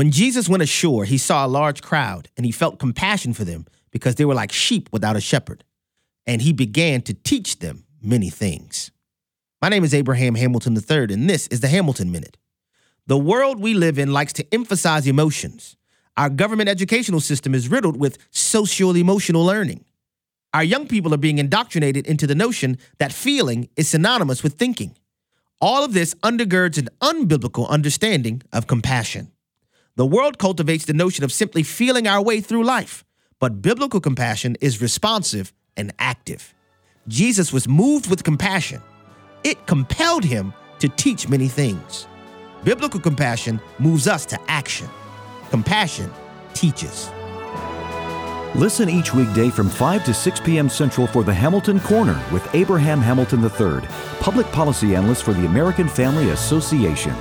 When Jesus went ashore, he saw a large crowd, and he felt compassion for them because they were like sheep without a shepherd. And he began to teach them many things. My name is Abraham Hamilton III, and this is the Hamilton Minute. The world we live in likes to emphasize emotions. Our government educational system is riddled with social emotional learning. Our young people are being indoctrinated into the notion that feeling is synonymous with thinking. All of this undergirds an unbiblical understanding of compassion. The world cultivates the notion of simply feeling our way through life, but biblical compassion is responsive and active. Jesus was moved with compassion. It compelled him to teach many things. Biblical compassion moves us to action. Compassion teaches. Listen each weekday from 5 to 6 p.m. Central for the Hamilton Corner with Abraham Hamilton III, public policy analyst for the American Family Association.